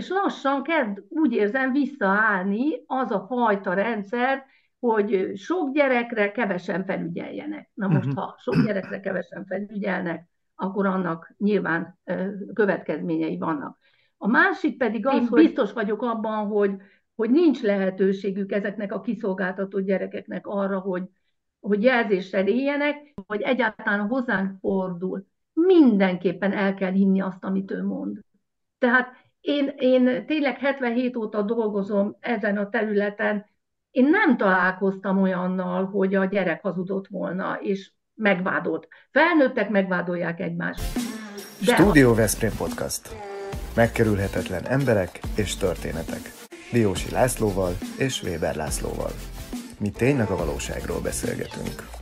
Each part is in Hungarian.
és lassan kezd úgy érzem visszaállni az a fajta rendszer, hogy sok gyerekre kevesen felügyeljenek. Na most, uh-huh. ha sok gyerekre kevesen felügyelnek, akkor annak nyilván következményei vannak. A másik pedig az, hogy biztos vagyok abban, hogy, hogy nincs lehetőségük ezeknek a kiszolgáltatott gyerekeknek arra, hogy, hogy jelzéssel éljenek, hogy egyáltalán hozzánk fordul. Mindenképpen el kell hinni azt, amit ő mond. Tehát én, én tényleg 77 óta dolgozom ezen a területen, én nem találkoztam olyannal, hogy a gyerek hazudott volna, és megvádolt. Felnőttek megvádolják egymást. De Studio Veszprém Podcast. Megkerülhetetlen emberek és történetek. Diósi Lászlóval és Weber Lászlóval. Mi tényleg a valóságról beszélgetünk.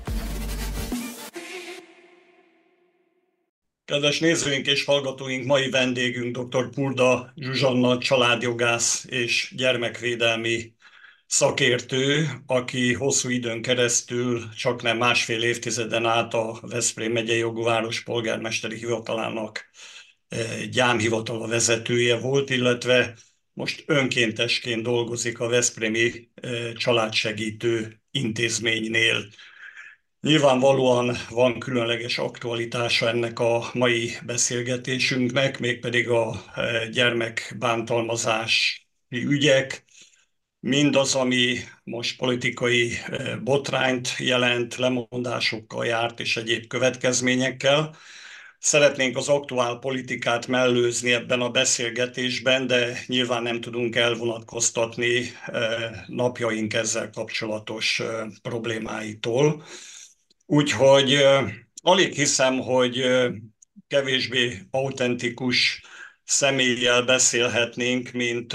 Kedves nézőink és hallgatóink, mai vendégünk dr. Purda Zsuzsanna, családjogász és gyermekvédelmi szakértő, aki hosszú időn keresztül, csak nem másfél évtizeden át a Veszprém megyei jogú város polgármesteri hivatalának eh, gyámhivatala vezetője volt, illetve most önkéntesként dolgozik a Veszprémi eh, családsegítő intézménynél. Nyilvánvalóan van különleges aktualitása ennek a mai beszélgetésünknek, mégpedig a eh, gyermekbántalmazási ügyek, mindaz, ami most politikai eh, botrányt jelent, lemondásokkal járt és egyéb következményekkel. Szeretnénk az aktuál politikát mellőzni ebben a beszélgetésben, de nyilván nem tudunk elvonatkoztatni eh, napjaink ezzel kapcsolatos problémáitól. Úgyhogy alig hiszem, hogy kevésbé autentikus személlyel beszélhetnénk, mint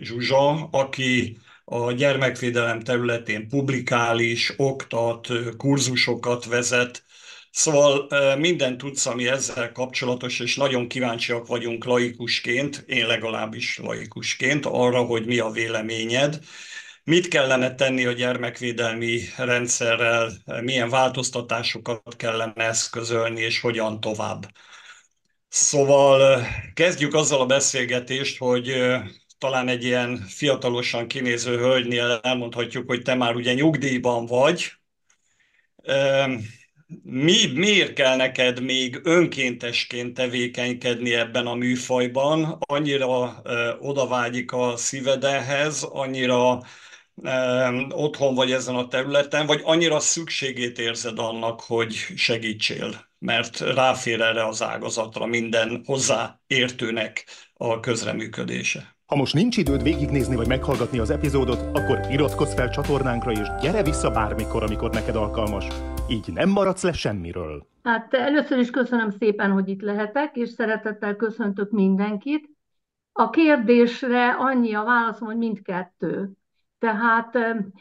Zsuzsa, aki a gyermekvédelem területén publikál is, oktat, kurzusokat vezet, Szóval minden tudsz, ami ezzel kapcsolatos, és nagyon kíváncsiak vagyunk laikusként, én legalábbis laikusként, arra, hogy mi a véleményed. Mit kellene tenni a gyermekvédelmi rendszerrel, milyen változtatásokat kellene eszközölni, és hogyan tovább. Szóval kezdjük azzal a beszélgetést, hogy talán egy ilyen fiatalosan kinéző hölgynél elmondhatjuk, hogy te már ugye nyugdíjban vagy. Mi, miért kell neked még önkéntesként tevékenykedni ebben a műfajban? Annyira odavágyik a szíved ehhez, annyira otthon vagy ezen a területen, vagy annyira szükségét érzed annak, hogy segítsél, mert ráfér erre az ágazatra minden hozzáértőnek a közreműködése. Ha most nincs időd végignézni vagy meghallgatni az epizódot, akkor iratkozz fel csatornánkra, és gyere vissza bármikor, amikor neked alkalmas. Így nem maradsz le semmiről. Hát először is köszönöm szépen, hogy itt lehetek, és szeretettel köszöntök mindenkit. A kérdésre annyi a válaszom, hogy mindkettő. Tehát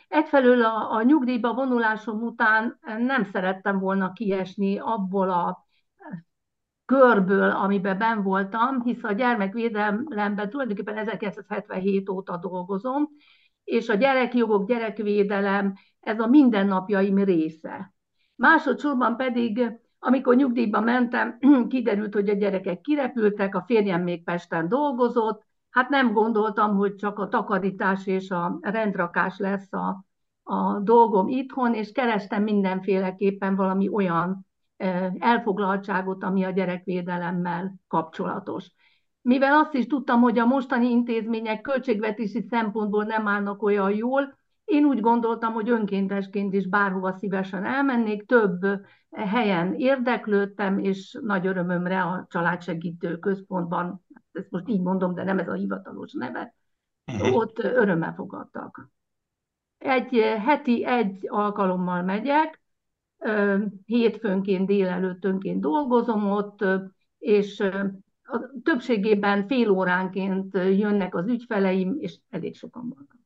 egyfelől a, a nyugdíjba vonulásom után nem szerettem volna kiesni abból a körből, amiben ben voltam, hisz a gyermekvédelemben tulajdonképpen 1977 óta dolgozom, és a gyerekjogok, gyerekvédelem, ez a mindennapjaim része. Másodszorban pedig, amikor nyugdíjba mentem, kiderült, hogy a gyerekek kirepültek, a férjem még Pesten dolgozott, hát nem gondoltam, hogy csak a takarítás és a rendrakás lesz a, a dolgom itthon, és kerestem mindenféleképpen valami olyan elfoglaltságot, ami a gyerekvédelemmel kapcsolatos. Mivel azt is tudtam, hogy a mostani intézmények költségvetési szempontból nem állnak olyan jól, én úgy gondoltam, hogy önkéntesként is bárhova szívesen elmennék, több helyen érdeklődtem, és nagy örömömre a családsegítő központban, ezt most így mondom, de nem ez a hivatalos neve, uh-huh. ott örömmel fogadtak. Egy heti egy alkalommal megyek, hétfőnként, délelőttönként dolgozom ott, és a többségében fél óránként jönnek az ügyfeleim, és elég sokan vannak.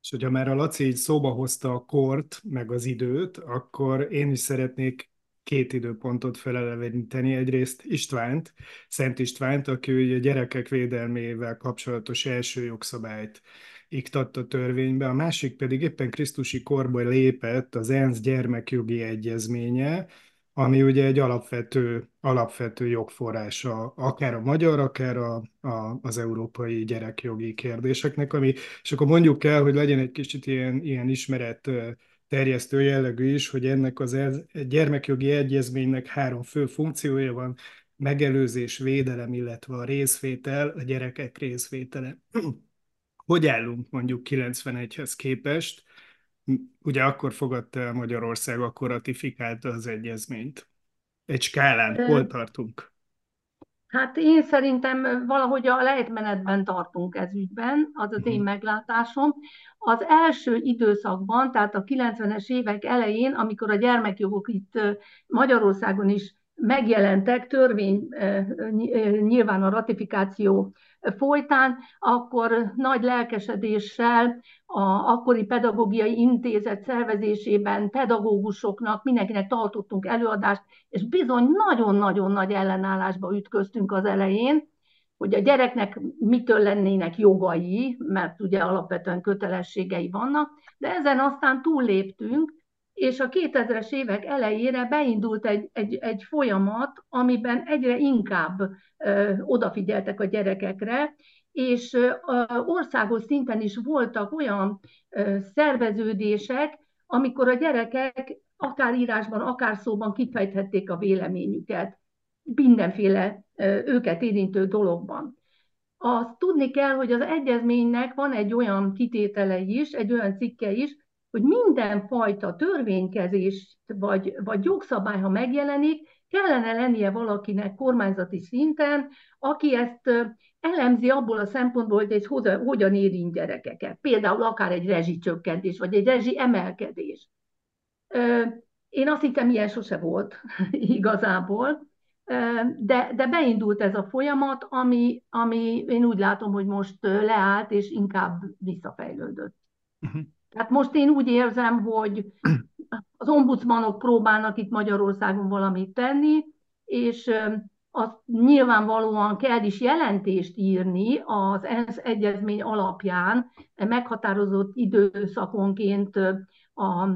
És hogyha már a Laci így szóba hozta a kort, meg az időt, akkor én is szeretnék két időpontot feleleveníteni. Egyrészt Istvánt, Szent Istvánt, aki ugye a gyerekek védelmével kapcsolatos első jogszabályt iktatta törvénybe, a másik pedig éppen Krisztusi korból lépett az ENSZ gyermekjogi egyezménye, ami ugye egy alapvető, alapvető jogforrása akár a magyar, akár a, a, az európai gyerekjogi kérdéseknek, ami, és akkor mondjuk el, hogy legyen egy kicsit ilyen, ilyen ismeret terjesztő jellegű is, hogy ennek az gyermekjogi egyezménynek három fő funkciója van, megelőzés, védelem, illetve a részvétel, a gyerekek részvétele. Hogy állunk mondjuk 91-hez képest? Ugye akkor fogadta el Magyarország, akkor ratifikálta az egyezményt. Egy skálán hol tartunk? Hát én szerintem valahogy a lejtmenetben tartunk ez ügyben, az az én mhm. meglátásom. Az első időszakban, tehát a 90-es évek elején, amikor a gyermekjogok itt Magyarországon is megjelentek törvény nyilván a ratifikáció folytán, akkor nagy lelkesedéssel a akkori pedagógiai intézet szervezésében pedagógusoknak, mindenkinek tartottunk előadást, és bizony nagyon-nagyon nagy ellenállásba ütköztünk az elején, hogy a gyereknek mitől lennének jogai, mert ugye alapvetően kötelességei vannak, de ezen aztán túlléptünk, és a 2000-es évek elejére beindult egy, egy, egy folyamat, amiben egyre inkább ö, odafigyeltek a gyerekekre, és ö, országos szinten is voltak olyan ö, szerveződések, amikor a gyerekek akár írásban, akár szóban kifejthették a véleményüket mindenféle ö, őket érintő dologban. Azt tudni kell, hogy az egyezménynek van egy olyan kitétele is, egy olyan cikke is, hogy mindenfajta törvénykezés vagy, vagy jogszabály, ha megjelenik, kellene lennie valakinek kormányzati szinten, aki ezt elemzi abból a szempontból, hogy ez hogyan érint gyerekeket. Például akár egy rezsicsökkentés, vagy egy rezsi emelkedés. Én azt hittem, ilyen sose volt igazából, de, de beindult ez a folyamat, ami, ami én úgy látom, hogy most leállt, és inkább visszafejlődött. Uh-huh. Tehát most én úgy érzem, hogy az ombudsmanok próbálnak itt Magyarországon valamit tenni, és azt nyilvánvalóan kell is jelentést írni az ENSZ egyezmény alapján, meghatározott időszakonként a,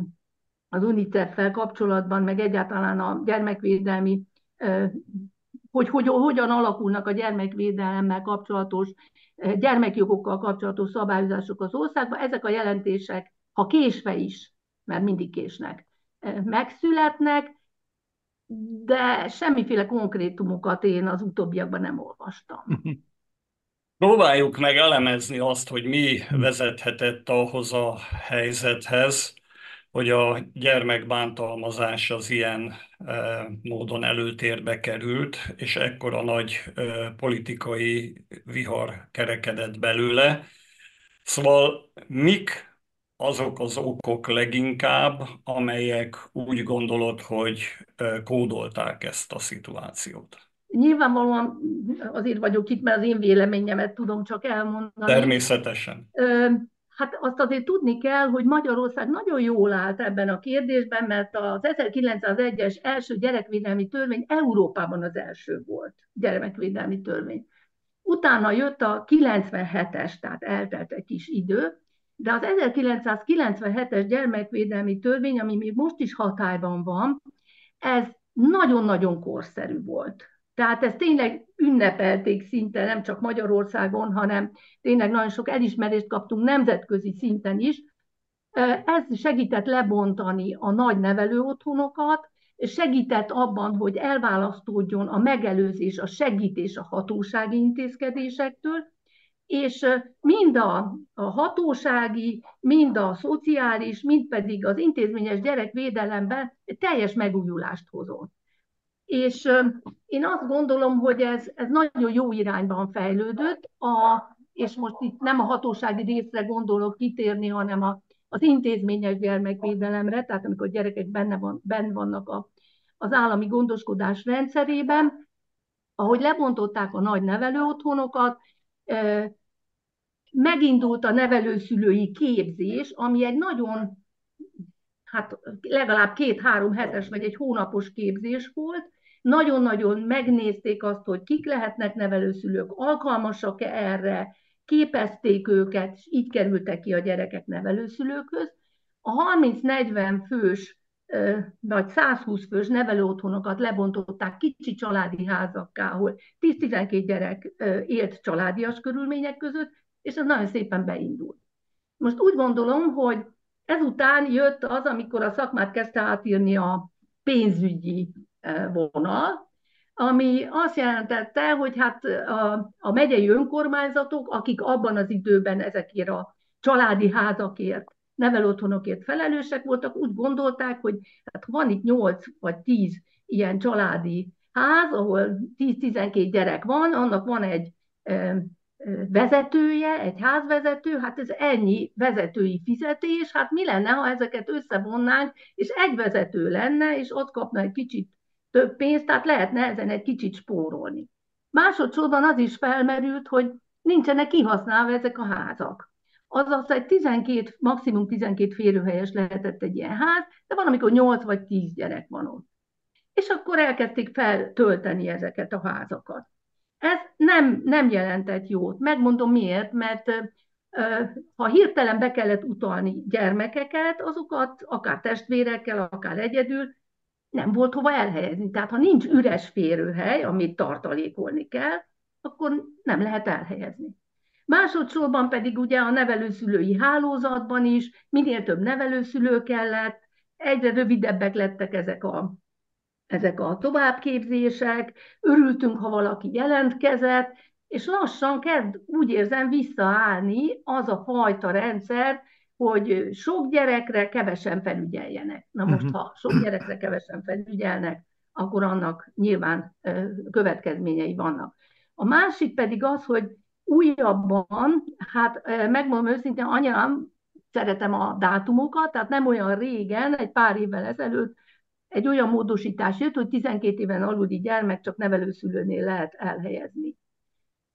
az UNICEF-fel kapcsolatban, meg egyáltalán a gyermekvédelmi, hogy, hogy hogyan alakulnak a gyermekvédelemmel kapcsolatos gyermekjogokkal kapcsolatos szabályozások az országban, ezek a jelentések, ha késve is, mert mindig késnek, megszületnek, de semmiféle konkrétumokat én az utóbbiakban nem olvastam. Próbáljuk meg elemezni azt, hogy mi vezethetett ahhoz a helyzethez, hogy a gyermekbántalmazás az ilyen e, módon előtérbe került, és ekkora nagy e, politikai vihar kerekedett belőle. Szóval mik azok az okok leginkább, amelyek úgy gondolod, hogy e, kódolták ezt a szituációt? Nyilvánvalóan azért vagyok itt, mert az én véleményemet tudom csak elmondani. Természetesen. Hát azt azért tudni kell, hogy Magyarország nagyon jól állt ebben a kérdésben, mert az 1901-es első gyerekvédelmi törvény Európában az első volt gyerekvédelmi törvény. Utána jött a 97-es, tehát eltelt egy kis idő, de az 1997-es gyermekvédelmi törvény, ami még most is hatályban van, ez nagyon-nagyon korszerű volt. Tehát ezt tényleg ünnepelték szinte, nem csak Magyarországon, hanem tényleg nagyon sok elismerést kaptunk nemzetközi szinten is. Ez segített lebontani a nagy nevelő otthonokat, segített abban, hogy elválasztódjon a megelőzés, a segítés a hatósági intézkedésektől, és mind a, a hatósági, mind a szociális, mind pedig az intézményes gyerekvédelemben teljes megújulást hozott. És én azt gondolom, hogy ez, ez nagyon jó irányban fejlődött, a, és most itt nem a hatósági részre gondolok kitérni, hanem a, az intézményes gyermekvédelemre, tehát amikor gyerekek benne, van, benne vannak a, az állami gondoskodás rendszerében, ahogy lebontották a nagy nevelőotthonokat, megindult a nevelőszülői képzés, ami egy nagyon, hát legalább két-három hetes vagy egy hónapos képzés volt, nagyon-nagyon megnézték azt, hogy kik lehetnek nevelőszülők, alkalmasak-e erre, képezték őket, és így kerültek ki a gyerekek nevelőszülőkhöz. A 30-40 fős vagy 120 fős nevelőotthonokat lebontották kicsi családi házakká, ahol 10-12 gyerek élt családias körülmények között, és ez nagyon szépen beindult. Most úgy gondolom, hogy ezután jött az, amikor a szakmát kezdte átírni a pénzügyi vonal, ami azt jelentette, hogy hát a, a megyei önkormányzatok, akik abban az időben ezekért a családi házakért, nevelőotthonokért felelősek voltak, úgy gondolták, hogy hát van itt 8 vagy 10 ilyen családi ház, ahol 10-12 gyerek van, annak van egy vezetője, egy házvezető, hát ez ennyi vezetői fizetés, hát mi lenne, ha ezeket összevonnánk, és egy vezető lenne, és ott kapna egy kicsit több pénzt, tehát lehetne ezen egy kicsit spórolni. Másodszorban az is felmerült, hogy nincsenek kihasználva ezek a házak. Azaz egy 12, maximum 12 férőhelyes lehetett egy ilyen ház, de van, amikor 8 vagy 10 gyerek van ott. És akkor elkezdték feltölteni ezeket a házakat. Ez nem, nem jelentett jót. Megmondom miért, mert ha hirtelen be kellett utalni gyermekeket, azokat akár testvérekkel, akár egyedül, nem volt hova elhelyezni. Tehát ha nincs üres férőhely, amit tartalékolni kell, akkor nem lehet elhelyezni. Másodszorban pedig ugye a nevelőszülői hálózatban is minél több nevelőszülő kellett, egyre rövidebbek lettek ezek a, ezek a továbbképzések, örültünk, ha valaki jelentkezett, és lassan kezd úgy érzem visszaállni az a fajta rendszer, hogy sok gyerekre kevesen felügyeljenek. Na most, mhm. ha sok gyerekre kevesen felügyelnek, akkor annak nyilván következményei vannak. A másik pedig az, hogy újabban, hát megmondom őszintén, anyám, szeretem a dátumokat, tehát nem olyan régen, egy pár évvel ezelőtt egy olyan módosítás jött, hogy 12 éven aluli gyermek csak nevelőszülőnél lehet elhelyezni.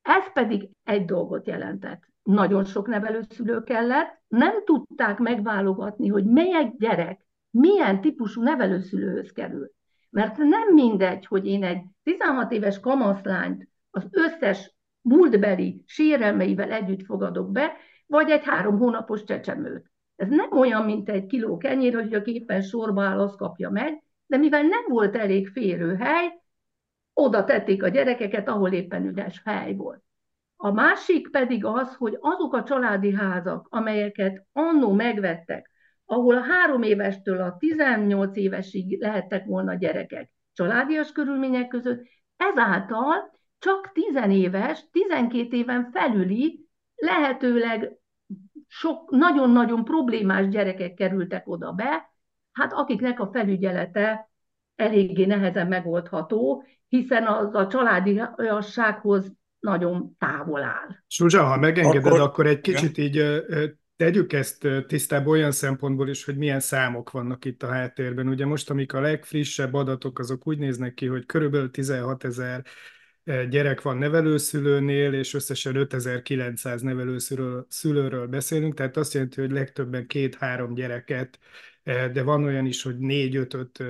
Ez pedig egy dolgot jelentett nagyon sok nevelőszülő kellett, nem tudták megválogatni, hogy melyik gyerek milyen típusú nevelőszülőhöz kerül. Mert nem mindegy, hogy én egy 16 éves kamaszlányt az összes múltbeli sérelmeivel együtt fogadok be, vagy egy három hónapos csecsemőt. Ez nem olyan, mint egy kiló kenyér, hogy aki éppen sorba áll, az kapja meg, de mivel nem volt elég férőhely, oda tették a gyerekeket, ahol éppen üres hely volt. A másik pedig az, hogy azok a családi házak, amelyeket annó megvettek, ahol a három évestől a 18 évesig lehettek volna gyerekek családias körülmények között, ezáltal csak 10 éves, 12 éven felüli, lehetőleg sok nagyon-nagyon problémás gyerekek kerültek oda be, hát akiknek a felügyelete eléggé nehezen megoldható, hiszen az a családiassághoz nagyon távol áll. Zsuzsa, ha megengeded, akkor, akkor egy kicsit igen. így tegyük ezt tisztába olyan szempontból is, hogy milyen számok vannak itt a háttérben. Ugye most, amik a legfrissebb adatok, azok úgy néznek ki, hogy körülbelül 16 ezer gyerek van nevelőszülőnél, és összesen 5900 nevelőszülőről beszélünk, tehát azt jelenti, hogy legtöbben két-három gyereket, de van olyan is, hogy négy-ötöt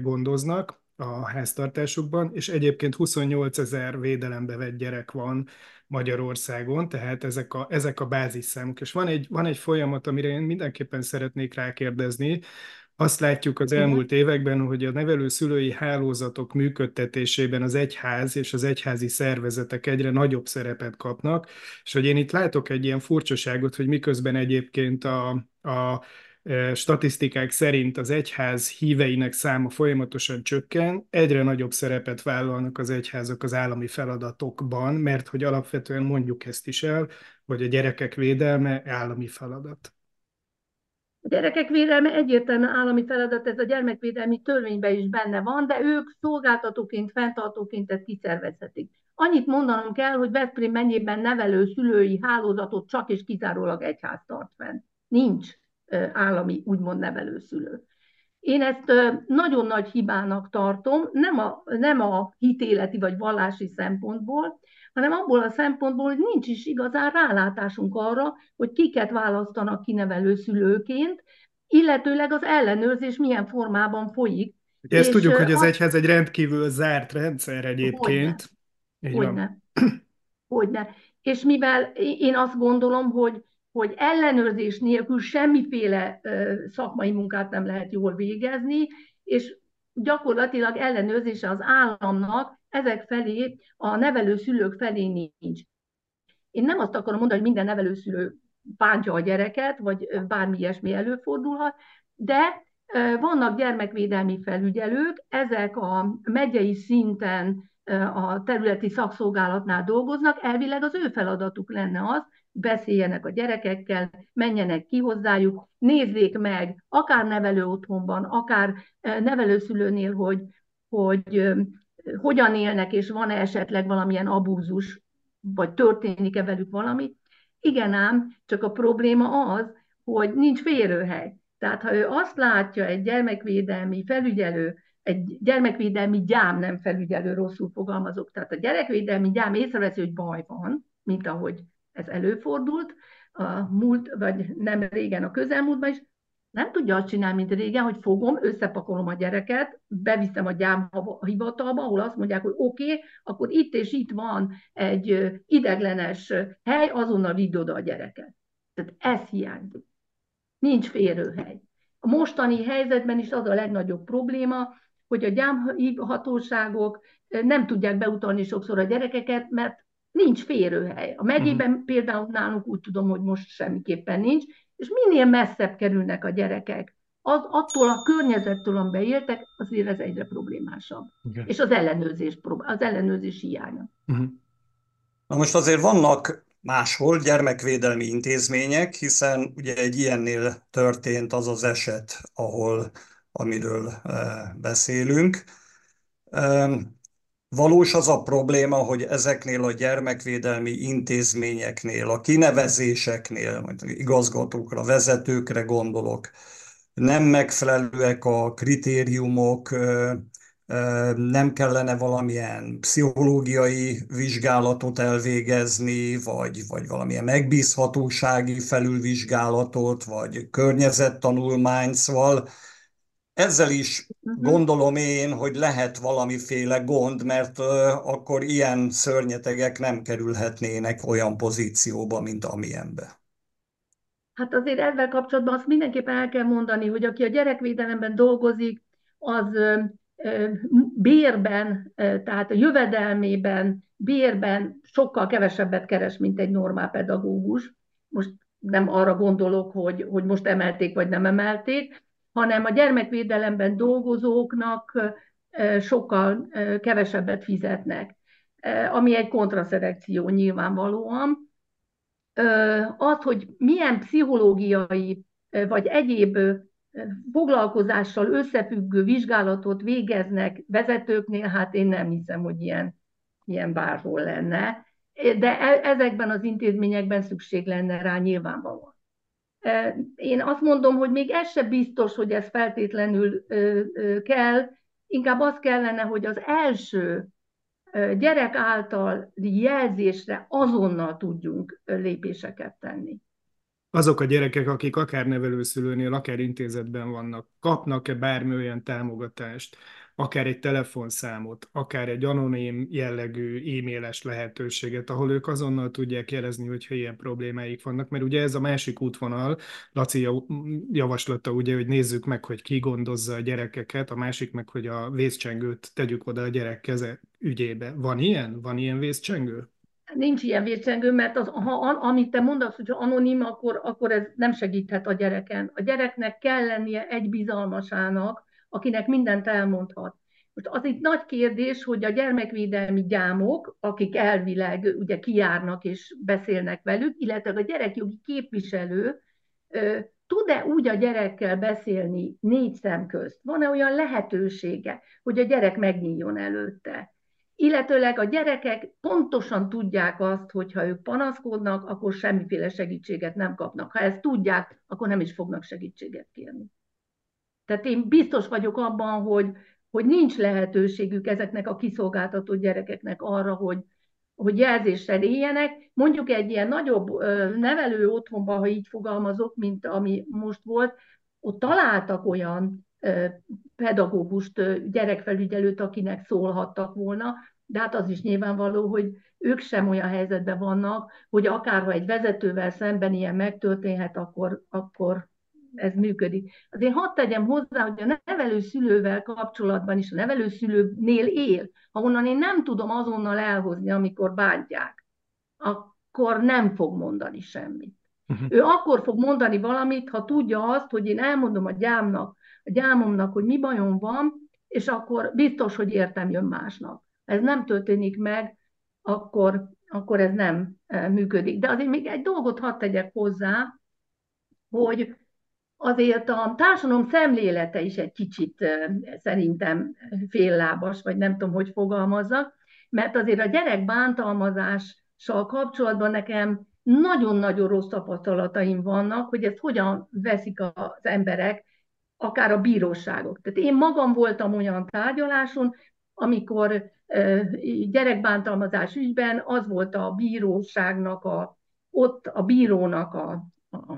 gondoznak, a háztartásukban, és egyébként 28 ezer védelembe vett gyerek van Magyarországon, tehát ezek a, ezek a bázisszámok. És van egy, van egy folyamat, amire én mindenképpen szeretnék rákérdezni, azt látjuk az elmúlt években, hogy a nevelőszülői hálózatok működtetésében az egyház és az egyházi szervezetek egyre nagyobb szerepet kapnak, és hogy én itt látok egy ilyen furcsaságot, hogy miközben egyébként a, a statisztikák szerint az egyház híveinek száma folyamatosan csökken, egyre nagyobb szerepet vállalnak az egyházak az állami feladatokban, mert hogy alapvetően mondjuk ezt is el, hogy a gyerekek védelme állami feladat. A gyerekek védelme egyértelműen állami feladat, ez a gyermekvédelmi törvényben is benne van, de ők szolgáltatóként, fenntartóként ezt kiszervezhetik. Annyit mondanom kell, hogy Veszprém mennyiben nevelő szülői hálózatot csak és kizárólag egyház tart fenn. Nincs állami úgymond nevelőszülő. Én ezt nagyon nagy hibának tartom, nem a, nem a hitéleti vagy vallási szempontból, hanem abból a szempontból, hogy nincs is igazán rálátásunk arra, hogy kiket választanak kinevelő szülőként, illetőleg az ellenőrzés milyen formában folyik. Ugye ezt tudjuk, hogy az egyház egy rendkívül zárt rendszer egyébként. Hogyne. Hogyne. Hogyne. És mivel én azt gondolom, hogy hogy ellenőrzés nélkül semmiféle szakmai munkát nem lehet jól végezni, és gyakorlatilag ellenőrzése az államnak ezek felé, a nevelőszülők felé nincs. Én nem azt akarom mondani, hogy minden nevelőszülő bántja a gyereket, vagy bármi ilyesmi előfordulhat, de vannak gyermekvédelmi felügyelők, ezek a megyei szinten a területi szakszolgálatnál dolgoznak, elvileg az ő feladatuk lenne az, beszéljenek a gyerekekkel, menjenek ki hozzájuk, nézzék meg, akár nevelő otthonban, akár nevelőszülőnél, hogy, hogy hogyan élnek, és van-e esetleg valamilyen abúzus, vagy történik-e velük valami. Igen ám, csak a probléma az, hogy nincs férőhely. Tehát ha ő azt látja egy gyermekvédelmi felügyelő, egy gyermekvédelmi gyám nem felügyelő, rosszul fogalmazok, tehát a gyerekvédelmi gyám észreveszi, hogy baj van, mint ahogy ez előfordult, a múlt, vagy nem régen a közelmúltban is, nem tudja azt csinálni, mint régen, hogy fogom, összepakolom a gyereket, beviszem a gyám hivatalba, ahol azt mondják, hogy oké, okay, akkor itt és itt van egy ideglenes hely, azonnal vidd oda a gyereket. Tehát ez hiányzik. Nincs férőhely. A mostani helyzetben is az a legnagyobb probléma, hogy a gyámhatóságok nem tudják beutalni sokszor a gyerekeket, mert nincs férőhely. A megyében uh-huh. például nálunk úgy tudom, hogy most semmiképpen nincs, és minél messzebb kerülnek a gyerekek, az, attól a környezettől, amiben éltek, azért ez egyre problémásabb. Okay. És az ellenőrzés, az ellenőrzés hiánya. Uh-huh. Na most azért vannak máshol gyermekvédelmi intézmények, hiszen ugye egy ilyennél történt az az eset, ahol, amiről beszélünk. Valós az a probléma, hogy ezeknél a gyermekvédelmi intézményeknél, a kinevezéseknél, igazgatókra, vezetőkre gondolok, nem megfelelőek a kritériumok, nem kellene valamilyen pszichológiai vizsgálatot elvégezni, vagy, vagy valamilyen megbízhatósági felülvizsgálatot, vagy környezettanulmányt, szóval ezzel is uh-huh. gondolom én, hogy lehet valamiféle gond, mert akkor ilyen szörnyetegek nem kerülhetnének olyan pozícióba, mint amilyenbe. Hát azért ezzel kapcsolatban azt mindenképpen el kell mondani, hogy aki a gyerekvédelemben dolgozik, az bérben, tehát a jövedelmében, bérben sokkal kevesebbet keres, mint egy normál pedagógus. Most nem arra gondolok, hogy, hogy most emelték vagy nem emelték, hanem a gyermekvédelemben dolgozóknak sokkal kevesebbet fizetnek, ami egy kontraszelekció nyilvánvalóan. Az, hogy milyen pszichológiai vagy egyéb foglalkozással összefüggő vizsgálatot végeznek vezetőknél, hát én nem hiszem, hogy ilyen, ilyen bárhol lenne. De e, ezekben az intézményekben szükség lenne rá nyilvánvalóan. Én azt mondom, hogy még ez se biztos, hogy ez feltétlenül kell, inkább az kellene, hogy az első gyerek által jelzésre azonnal tudjunk lépéseket tenni. Azok a gyerekek, akik akár nevelőszülőnél, akár intézetben vannak, kapnak-e bármi olyan támogatást, akár egy telefonszámot, akár egy anonim jellegű e-mailes lehetőséget, ahol ők azonnal tudják jelezni, hogyha ilyen problémáik vannak, mert ugye ez a másik útvonal, Laci javaslata ugye, hogy nézzük meg, hogy ki gondozza a gyerekeket, a másik meg, hogy a vészcsengőt tegyük oda a gyerek keze ügyébe. Van ilyen? Van ilyen vészcsengő? Nincs ilyen vércsengő, mert az, ha, amit te mondasz, hogy anonim, akkor, akkor ez nem segíthet a gyereken. A gyereknek kell lennie egy bizalmasának, akinek mindent elmondhat. Most az itt nagy kérdés, hogy a gyermekvédelmi gyámok, akik elvileg ugye kijárnak és beszélnek velük, illetve a gyerekjogi képviselő tud-e úgy a gyerekkel beszélni négy szem közt? Van-e olyan lehetősége, hogy a gyerek megnyíljon előtte? illetőleg a gyerekek pontosan tudják azt, hogy ha ők panaszkodnak, akkor semmiféle segítséget nem kapnak. Ha ezt tudják, akkor nem is fognak segítséget kérni. Tehát én biztos vagyok abban, hogy, hogy nincs lehetőségük ezeknek a kiszolgáltatott gyerekeknek arra, hogy, hogy jelzéssel éljenek. Mondjuk egy ilyen nagyobb nevelő otthonban, ha így fogalmazok, mint ami most volt, ott találtak olyan pedagógust, gyerekfelügyelőt, akinek szólhattak volna, de hát az is nyilvánvaló, hogy ők sem olyan helyzetben vannak, hogy akárha egy vezetővel szemben ilyen megtörténhet, akkor, akkor ez működik. Azért hadd tegyem hozzá, hogy a nevelőszülővel kapcsolatban is, a nevelőszülőnél él, ahonnan én nem tudom azonnal elhozni, amikor bántják, akkor nem fog mondani semmit. Uh-huh. Ő akkor fog mondani valamit, ha tudja azt, hogy én elmondom a gyámnak, a gyámomnak, hogy mi bajom van, és akkor biztos, hogy értem jön másnak. Ez nem történik meg, akkor, akkor ez nem e, működik. De azért még egy dolgot hadd tegyek hozzá, hogy azért a társadalom szemlélete is egy kicsit szerintem féllábas, vagy nem tudom, hogy fogalmazzak, mert azért a gyerek bántalmazással kapcsolatban nekem nagyon-nagyon rossz tapasztalataim vannak, hogy ezt hogyan veszik az emberek, akár a bíróságok. Tehát én magam voltam olyan tárgyaláson, amikor gyerekbántalmazás ügyben az volt a bíróságnak, a, ott a bírónak a, a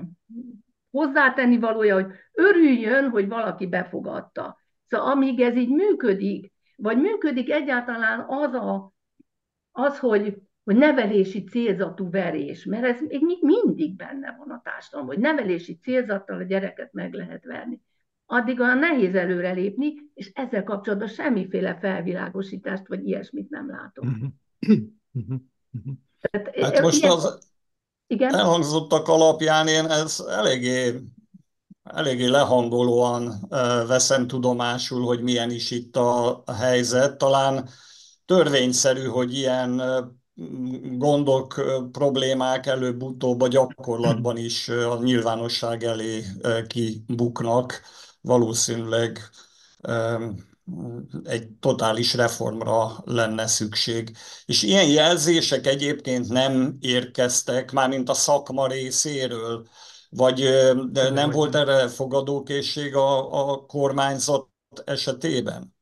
hozzátenni valója, hogy örüljön, hogy valaki befogadta. Szóval amíg ez így működik, vagy működik egyáltalán az, a, az hogy hogy nevelési célzatú verés, mert ez még mindig benne van a társadalom, hogy nevelési célzattal a gyereket meg lehet verni. Addig olyan nehéz előrelépni, és ezzel kapcsolatban semmiféle felvilágosítást vagy ilyesmit nem látok. Tehát, hát most ilyen... az igen? elhangzottak alapján én ez eléggé, eléggé lehangolóan veszem tudomásul, hogy milyen is itt a helyzet. Talán törvényszerű, hogy ilyen gondok, problémák előbb-utóbb a gyakorlatban is a nyilvánosság elé kibuknak. Valószínűleg egy totális reformra lenne szükség. És ilyen jelzések egyébként nem érkeztek, mármint a szakma részéről, vagy de nem volt erre fogadókészség a, a kormányzat esetében?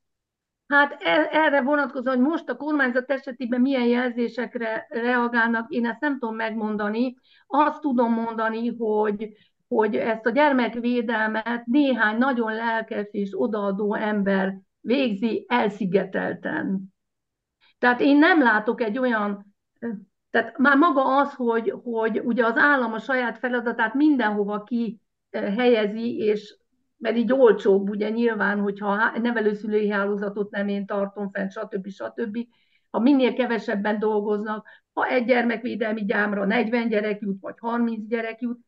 Hát erre vonatkozóan, hogy most a kormányzat esetében milyen jelzésekre reagálnak, én ezt nem tudom megmondani. Azt tudom mondani, hogy, hogy ezt a gyermekvédelmet néhány nagyon lelkes és odaadó ember végzi elszigetelten. Tehát én nem látok egy olyan, tehát már maga az, hogy, hogy ugye az állam a saját feladatát mindenhova ki helyezi, és mert így olcsóbb, ugye nyilván, hogyha nevelőszülői hálózatot nem én tartom fenn, stb. stb. Ha minél kevesebben dolgoznak, ha egy gyermekvédelmi gyámra 40 gyerek jut, vagy 30 gyerek jut,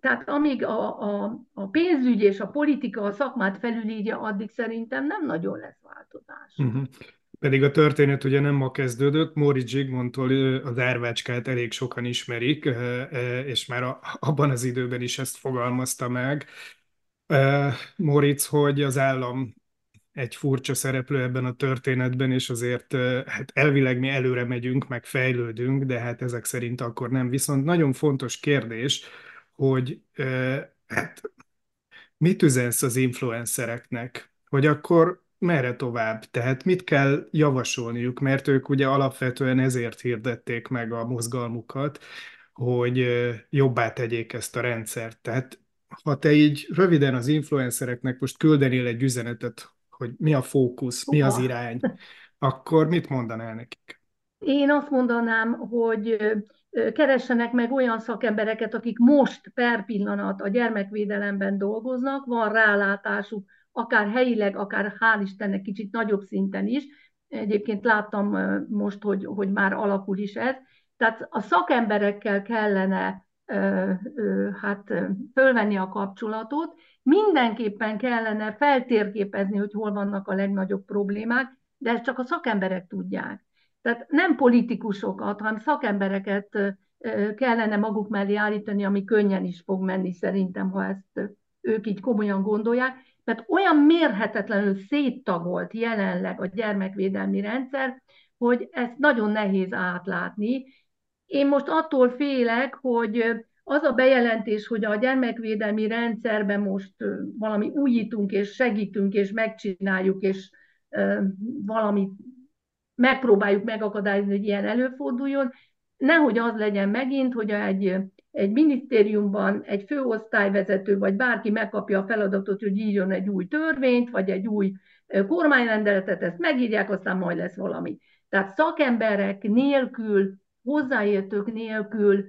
tehát amíg a, a, a pénzügy és a politika a szakmát felülírja, addig szerintem nem nagyon lesz változás. Uh-huh. Pedig a történet ugye nem ma kezdődött, Móricz Zsigmondtól az árvácskát elég sokan ismerik, és már abban az időben is ezt fogalmazta meg, Moritz, hogy az állam egy furcsa szereplő ebben a történetben, és azért hát elvileg mi előre megyünk, meg fejlődünk, de hát ezek szerint akkor nem. Viszont nagyon fontos kérdés, hogy hát mit üzensz az influencereknek, hogy akkor merre tovább? Tehát mit kell javasolniuk, mert ők ugye alapvetően ezért hirdették meg a mozgalmukat, hogy jobbá tegyék ezt a rendszert. Tehát ha te így röviden az influencereknek most küldenél egy üzenetet, hogy mi a fókusz, mi az irány, akkor mit mondanál nekik? Én azt mondanám, hogy keressenek meg olyan szakembereket, akik most per pillanat a gyermekvédelemben dolgoznak, van rálátásuk, akár helyileg, akár hál' Istennek kicsit nagyobb szinten is. Egyébként láttam most, hogy, hogy már alakul is ez. Tehát a szakemberekkel kellene hát fölvenni a kapcsolatot, mindenképpen kellene feltérképezni, hogy hol vannak a legnagyobb problémák, de ezt csak a szakemberek tudják. Tehát nem politikusokat, hanem szakembereket kellene maguk mellé állítani, ami könnyen is fog menni szerintem, ha ezt ők így komolyan gondolják, mert olyan mérhetetlenül széttagolt jelenleg a gyermekvédelmi rendszer, hogy ezt nagyon nehéz átlátni, én most attól félek, hogy az a bejelentés, hogy a gyermekvédelmi rendszerben most valami újítunk, és segítünk, és megcsináljuk, és valami megpróbáljuk megakadályozni, hogy ilyen előforduljon, nehogy az legyen megint, hogy egy, egy minisztériumban egy főosztályvezető, vagy bárki megkapja a feladatot, hogy írjon egy új törvényt, vagy egy új kormányrendeletet, ezt megírják, aztán majd lesz valami. Tehát szakemberek nélkül, hozzáértők nélkül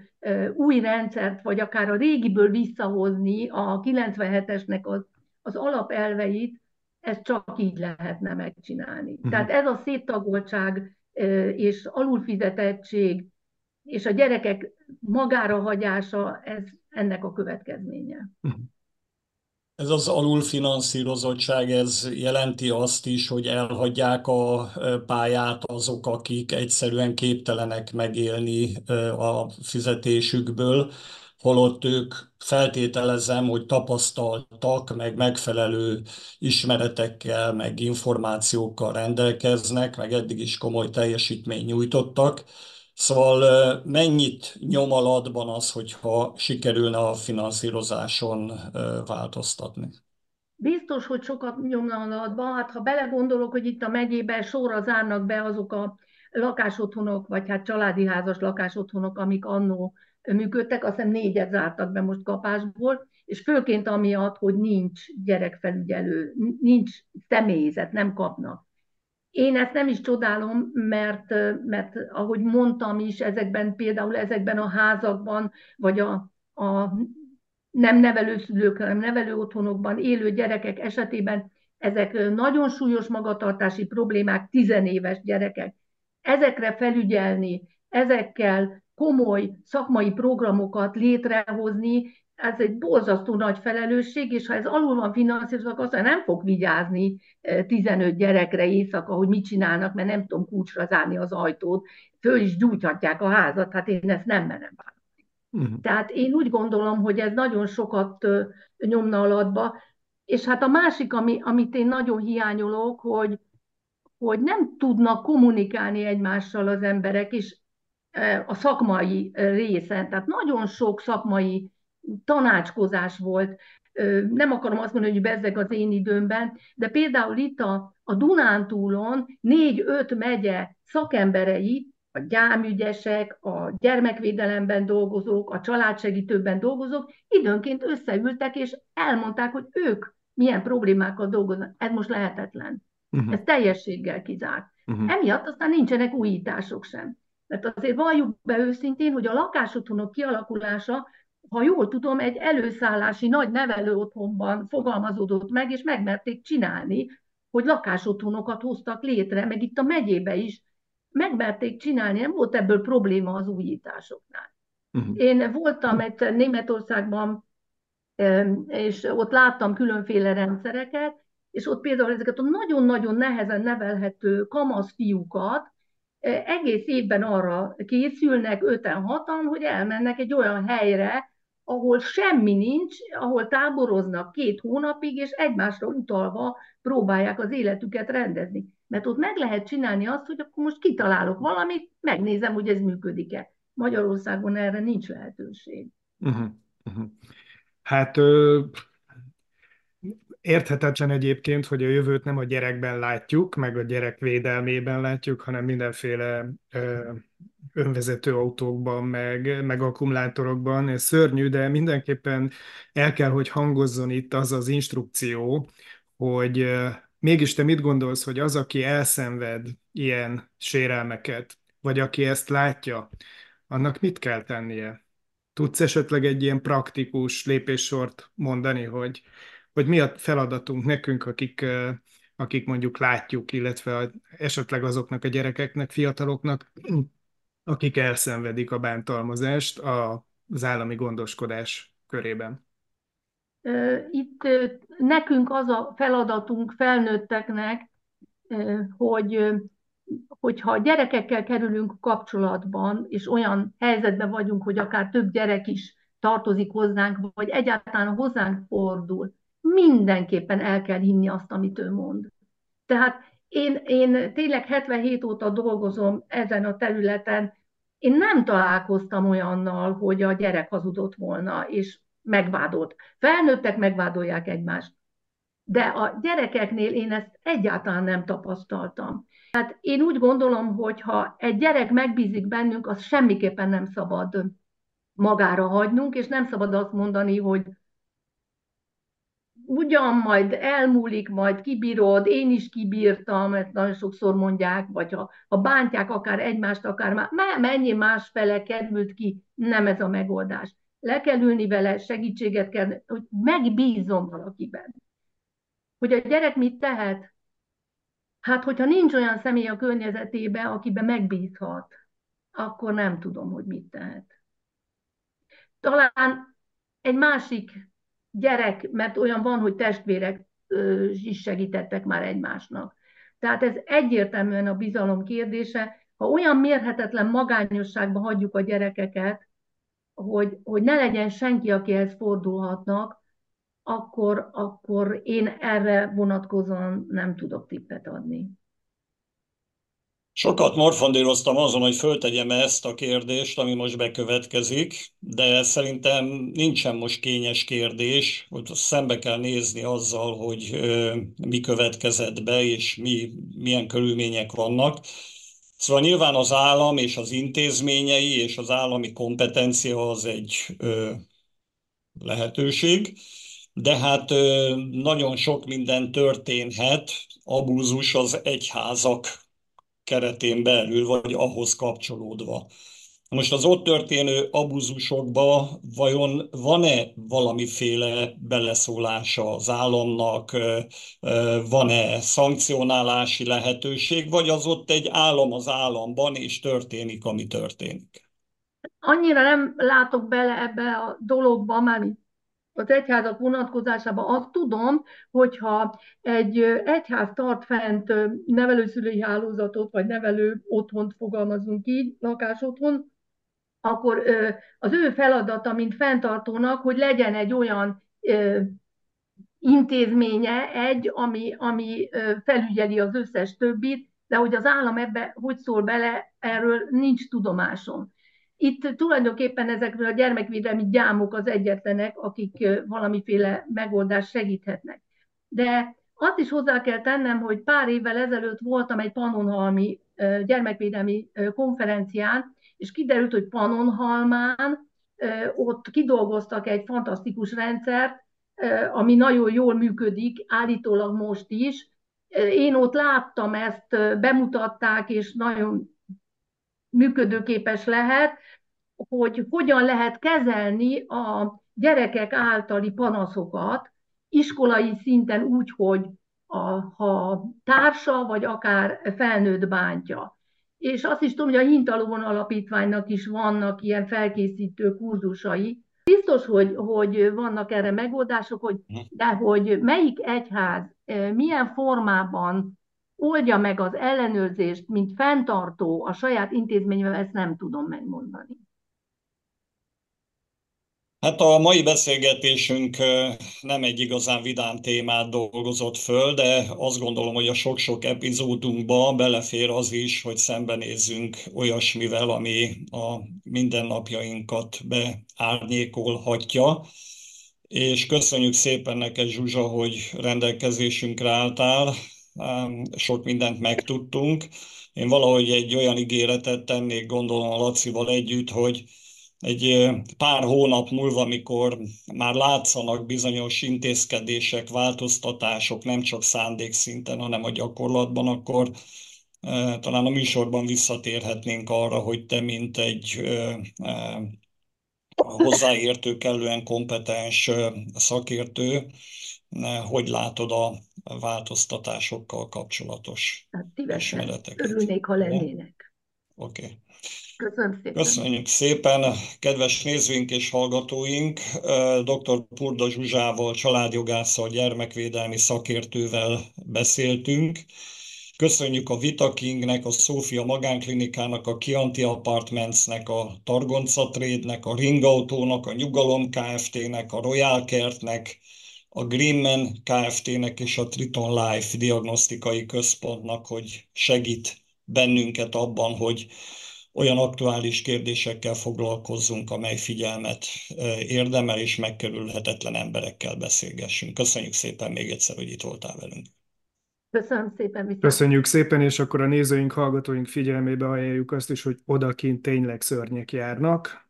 új rendszert, vagy akár a régiből visszahozni a 97-esnek az, az alapelveit, ezt csak így lehetne megcsinálni. Uh-huh. Tehát ez a széttagoltság és alulfizetettség és a gyerekek magára hagyása, ez ennek a következménye. Uh-huh. Ez az alulfinanszírozottság, ez jelenti azt is, hogy elhagyják a pályát azok, akik egyszerűen képtelenek megélni a fizetésükből, holott ők feltételezem, hogy tapasztaltak, meg megfelelő ismeretekkel, meg információkkal rendelkeznek, meg eddig is komoly teljesítmény nyújtottak. Szóval mennyit nyom alatban az, hogyha sikerülne a finanszírozáson változtatni? Biztos, hogy sokat nyomna alatban. Hát ha belegondolok, hogy itt a megyében sorra zárnak be azok a lakásotthonok, vagy hát családi házas lakásotthonok, amik annó működtek, azt hiszem négyet zártak be most kapásból, és főként amiatt, hogy nincs gyerekfelügyelő, nincs személyzet, nem kapnak. Én ezt nem is csodálom, mert, mert ahogy mondtam is, ezekben például ezekben a házakban, vagy a, a nem nevelőszülők, hanem nevelő otthonokban élő gyerekek esetében ezek nagyon súlyos magatartási problémák, tizenéves gyerekek. Ezekre felügyelni, ezekkel komoly szakmai programokat létrehozni, ez egy borzasztó nagy felelősség, és ha ez alul van finanszírozva, akkor aztán nem fog vigyázni 15 gyerekre éjszaka, hogy mit csinálnak, mert nem tudom kulcsra zárni az ajtót, föl is gyújthatják a házat, hát én ezt nem menem vállalni. Uh-huh. Tehát én úgy gondolom, hogy ez nagyon sokat nyomna alatba, és hát a másik, ami, amit én nagyon hiányolok, hogy, hogy nem tudnak kommunikálni egymással az emberek, és a szakmai részen, tehát nagyon sok szakmai tanácskozás volt, nem akarom azt mondani, hogy bezzeg az én időmben, de például itt a, a Dunántúlon négy-öt megye szakemberei, a gyámügyesek, a gyermekvédelemben dolgozók, a családsegítőben dolgozók időnként összeültek, és elmondták, hogy ők milyen problémákkal dolgoznak. Ez most lehetetlen. Uh-huh. Ez teljességgel kizárt. Uh-huh. Emiatt aztán nincsenek újítások sem. Mert azért valljuk be őszintén, hogy a lakásotthonok kialakulása ha jól tudom, egy előszállási nagy nevelő otthonban fogalmazódott meg, és megmerték csinálni, hogy lakásotthonokat hoztak létre, meg itt a megyébe is megmerték csinálni, nem volt ebből probléma az újításoknál. Uh-huh. Én voltam egy Németországban, és ott láttam különféle rendszereket, és ott például ezeket a nagyon-nagyon nehezen nevelhető kamasz fiúkat egész évben arra készülnek, öten, hatan, hogy elmennek egy olyan helyre, ahol semmi nincs, ahol táboroznak két hónapig, és egymásra utalva próbálják az életüket rendezni. Mert ott meg lehet csinálni azt, hogy akkor most kitalálok valamit, megnézem, hogy ez működik-e. Magyarországon erre nincs lehetőség. Uh-huh, uh-huh. Hát ö, érthetetlen egyébként, hogy a jövőt nem a gyerekben látjuk, meg a gyerek védelmében látjuk, hanem mindenféle ö, önvezető autókban, meg, meg akkumulátorokban. Ez szörnyű, de mindenképpen el kell, hogy hangozzon itt az az instrukció, hogy mégis te mit gondolsz, hogy az, aki elszenved ilyen sérelmeket, vagy aki ezt látja, annak mit kell tennie? Tudsz esetleg egy ilyen praktikus lépéssort mondani, hogy, hogy mi a feladatunk nekünk, akik, akik mondjuk látjuk, illetve esetleg azoknak a gyerekeknek, fiataloknak, akik elszenvedik a bántalmazást az állami gondoskodás körében? Itt nekünk az a feladatunk felnőtteknek, hogy hogyha gyerekekkel kerülünk kapcsolatban, és olyan helyzetben vagyunk, hogy akár több gyerek is tartozik hozzánk, vagy egyáltalán hozzánk fordul, mindenképpen el kell hinni azt, amit ő mond. Tehát én, én tényleg 77 óta dolgozom ezen a területen, én nem találkoztam olyannal, hogy a gyerek hazudott volna, és megvádolt. Felnőttek megvádolják egymást. De a gyerekeknél én ezt egyáltalán nem tapasztaltam. Hát én úgy gondolom, hogy ha egy gyerek megbízik bennünk, az semmiképpen nem szabad magára hagynunk, és nem szabad azt mondani, hogy ugyan majd elmúlik, majd kibírod, én is kibírtam, mert nagyon sokszor mondják, vagy ha, ha bántják akár egymást, akár már, mennyi más fele került ki, nem ez a megoldás. Le kell ülni vele, segítséget kell, hogy megbízom valakiben. Hogy a gyerek mit tehet? Hát, hogyha nincs olyan személy a környezetében, akiben megbízhat, akkor nem tudom, hogy mit tehet. Talán egy másik gyerek, mert olyan van, hogy testvérek is segítettek már egymásnak. Tehát ez egyértelműen a bizalom kérdése. Ha olyan mérhetetlen magányosságban hagyjuk a gyerekeket, hogy, hogy ne legyen senki, akihez fordulhatnak, akkor, akkor én erre vonatkozóan nem tudok tippet adni. Sokat morfondíroztam azon, hogy föltegyem ezt a kérdést, ami most bekövetkezik, de szerintem nincsen most kényes kérdés, hogy szembe kell nézni azzal, hogy mi következett be, és mi, milyen körülmények vannak. Szóval nyilván az állam és az intézményei és az állami kompetencia az egy lehetőség, de hát nagyon sok minden történhet, abúzus az egyházak keretén belül, vagy ahhoz kapcsolódva. Most az ott történő abuzusokba vajon van-e valamiféle beleszólása az államnak, van-e szankcionálási lehetőség, vagy az ott egy állam az államban, és történik, ami történik? Annyira nem látok bele ebbe a dologba, már az egyházak vonatkozásában azt tudom, hogyha egy egyház tart fent nevelőszülői hálózatot, vagy nevelő otthont fogalmazunk így, lakásotthon, akkor az ő feladata, mint fenntartónak, hogy legyen egy olyan intézménye, egy, ami, ami felügyeli az összes többit, de hogy az állam ebbe hogy szól bele, erről nincs tudomásom. Itt tulajdonképpen ezekről a gyermekvédelmi gyámok az egyetlenek, akik valamiféle megoldást segíthetnek. De azt is hozzá kell tennem, hogy pár évvel ezelőtt voltam egy Pannonhalmi gyermekvédelmi konferencián, és kiderült, hogy Pannonhalmán ott kidolgoztak egy fantasztikus rendszert, ami nagyon jól működik, állítólag most is. Én ott láttam ezt, bemutatták, és nagyon működőképes lehet, hogy hogyan lehet kezelni a gyerekek általi panaszokat iskolai szinten úgy, hogy a, ha társa, vagy akár felnőtt bántja. És azt is tudom, hogy a Hintalovon Alapítványnak is vannak ilyen felkészítő kurzusai. Biztos, hogy, hogy vannak erre megoldások, hogy, de hogy melyik egyház eh, milyen formában oldja meg az ellenőrzést, mint fenntartó a saját intézményvel, ezt nem tudom megmondani. Hát a mai beszélgetésünk nem egy igazán vidám témát dolgozott föl, de azt gondolom, hogy a sok-sok epizódunkba belefér az is, hogy szembenézzünk olyasmivel, ami a mindennapjainkat beárnyékolhatja. És köszönjük szépen neked, Zsuzsa, hogy rendelkezésünkre álltál, sok mindent megtudtunk. Én valahogy egy olyan ígéretet tennék, gondolom a Lacival együtt, hogy egy pár hónap múlva, amikor már látszanak bizonyos intézkedések, változtatások, nem csak szándékszinten, hanem a gyakorlatban, akkor talán a műsorban visszatérhetnénk arra, hogy te, mint egy hozzáértő, kellően kompetens szakértő, hogy látod a változtatásokkal kapcsolatos hát, ismereteket. Örülnék, ha lennének. Oké. Okay. Köszönöm szépen. Köszönjük szépen, kedves nézőink és hallgatóink. Dr. Purda Zsuzsával, családjogásszal, gyermekvédelmi szakértővel beszéltünk. Köszönjük a Vitakingnek, a Szófia Magánklinikának, a Kianti Apartmentsnek, a Targonca Trade-nek, a Ringautónak, a Nyugalom Kft-nek, a Royal Kertnek, a Greenman Kft-nek és a Triton Life diagnosztikai központnak, hogy segít bennünket abban, hogy olyan aktuális kérdésekkel foglalkozzunk, amely figyelmet érdemel, és megkerülhetetlen emberekkel beszélgessünk. Köszönjük szépen még egyszer, hogy itt voltál velünk. Köszönöm szépen. Viszont. Köszönjük szépen, és akkor a nézőink, hallgatóink figyelmébe ajánljuk azt is, hogy odakint tényleg szörnyek járnak.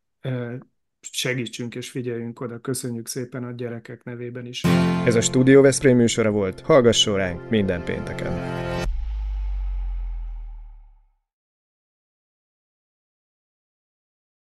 Segítsünk és figyeljünk oda. Köszönjük szépen a gyerekek nevében is. Ez a Studio Veszprém műsora volt, hallgasson ránk minden pénteken!